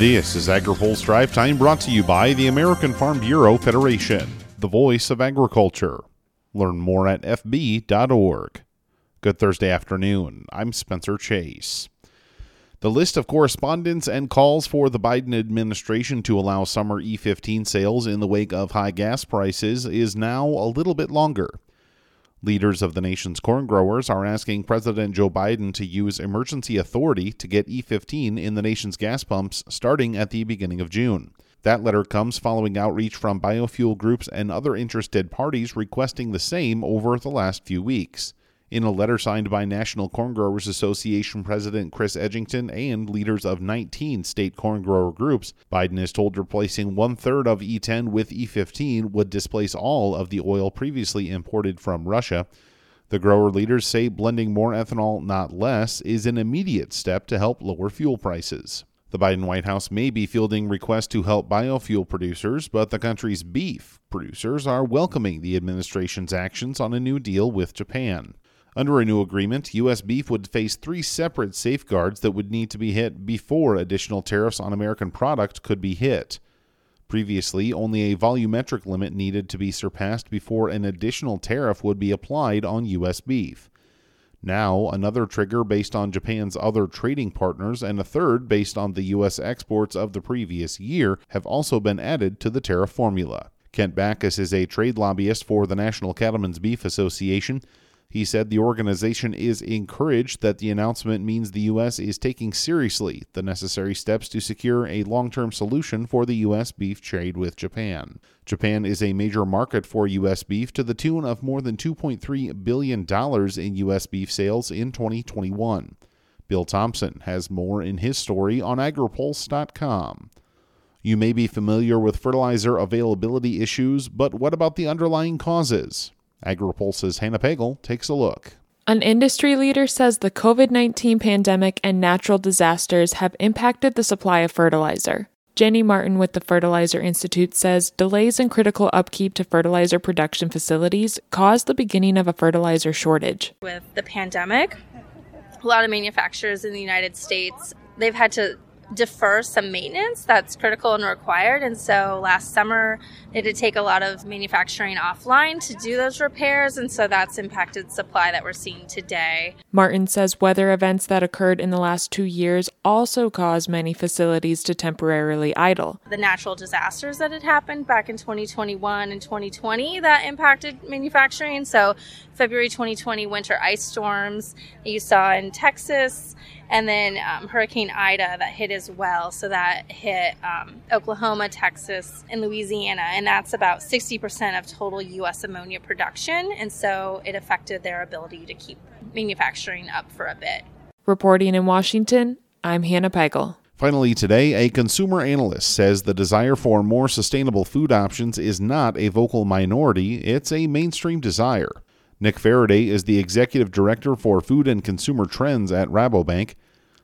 This is AgriPulse Drive Time brought to you by the American Farm Bureau Federation, the voice of agriculture. Learn more at fb.org. Good Thursday afternoon. I'm Spencer Chase. The list of correspondence and calls for the Biden administration to allow summer E15 sales in the wake of high gas prices is now a little bit longer. Leaders of the nation's corn growers are asking President Joe Biden to use emergency authority to get E15 in the nation's gas pumps starting at the beginning of June. That letter comes following outreach from biofuel groups and other interested parties requesting the same over the last few weeks. In a letter signed by National Corn Growers Association President Chris Edgington and leaders of 19 state corn grower groups, Biden is told replacing one third of E10 with E15 would displace all of the oil previously imported from Russia. The grower leaders say blending more ethanol, not less, is an immediate step to help lower fuel prices. The Biden White House may be fielding requests to help biofuel producers, but the country's beef producers are welcoming the administration's actions on a new deal with Japan. Under a new agreement, U.S. beef would face three separate safeguards that would need to be hit before additional tariffs on American product could be hit. Previously, only a volumetric limit needed to be surpassed before an additional tariff would be applied on U.S. beef. Now, another trigger based on Japan's other trading partners and a third based on the U.S. exports of the previous year have also been added to the tariff formula. Kent Bacus is a trade lobbyist for the National Cattlemen's Beef Association. He said the organization is encouraged that the announcement means the U.S. is taking seriously the necessary steps to secure a long term solution for the U.S. beef trade with Japan. Japan is a major market for U.S. beef to the tune of more than $2.3 billion in U.S. beef sales in 2021. Bill Tomson has more in his story on agripulse.com. You may be familiar with fertilizer availability issues, but what about the underlying causes? AgriPulse's Hannah Pagel takes a look. An industry leader says the COVID 19 pandemic and natural disasters have impacted the supply of fertilizer. Jenny Martin with the Fertilizer Institute says delays in critical upkeep to fertilizer production facilities caused the beginning of a fertilizer shortage. With the pandemic, a lot of manufacturers in the United States, they've had to defer some maintenance that's critical and required. And so last summer, they had to take a lot of manufacturing offline to do those repairs. And so that's impacted supply that we're seeing today. Martin says weather events that occurred in the last two years also caused many facilities to temporarily idle. The natural disasters that had happened back in 2021 and 2020 that impacted manufacturing. So February 2020 winter ice storms you saw in Texas and then um, Hurricane Ida that hit as well. So that hit um, Oklahoma, Texas, and Louisiana, and that's about 60% of total U.S. ammonia production. And so it affected their ability to keep manufacturing up for a bit. Reporting in Washington, I'm Hannah Pagel. Finally, today, a consumer analyst says the desire for more sustainable food options is not a vocal minority, it's a mainstream desire. Nick Fereday is the executive director for food and consumer trends at Rabobank.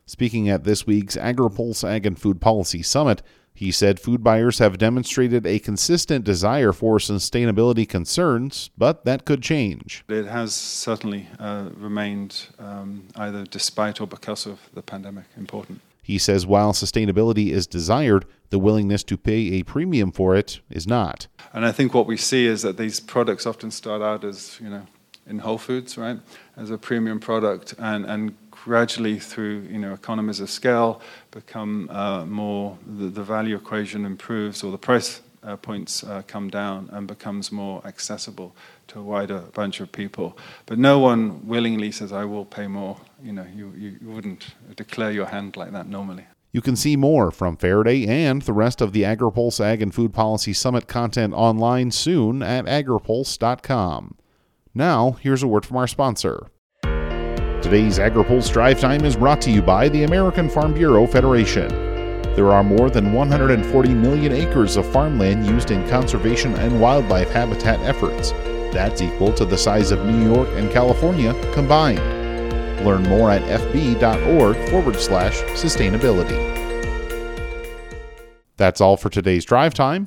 Speaking at this week's AgriPulse Ag and Food Policy Summit, he said food buyers have demonstrated a consistent desire for sustainability concerns, but that could change. It has certainly uh, remained, um, either despite or because of the pandemic, important. He says while sustainability is desired, the willingness to pay a premium for it is not. And I think what we see is that these products often start out as, you know, in Whole Foods, right, as a premium product, and, and gradually through you know economies of scale become uh, more the, the, value equation improves or the price uh, points uh, come down and becomes more accessible to a wider bunch of people. But no one willingly says, "I will pay more." You know, you, you wouldn't declare your hand like that normally. You can see more from Fereday and the rest of the AgriPulse Ag and Food Policy Summit content online soon at agripulse.com. Now, here's a word from our sponsor. Today's AgriPulse Drive Time is brought to you by the American Farm Bureau Federation. There are more than 140 million acres of farmland used in conservation and wildlife habitat efforts. That's equal to the size of New York and California combined. Learn more at fb.org forward slash sustainability. That's all for today's drive time.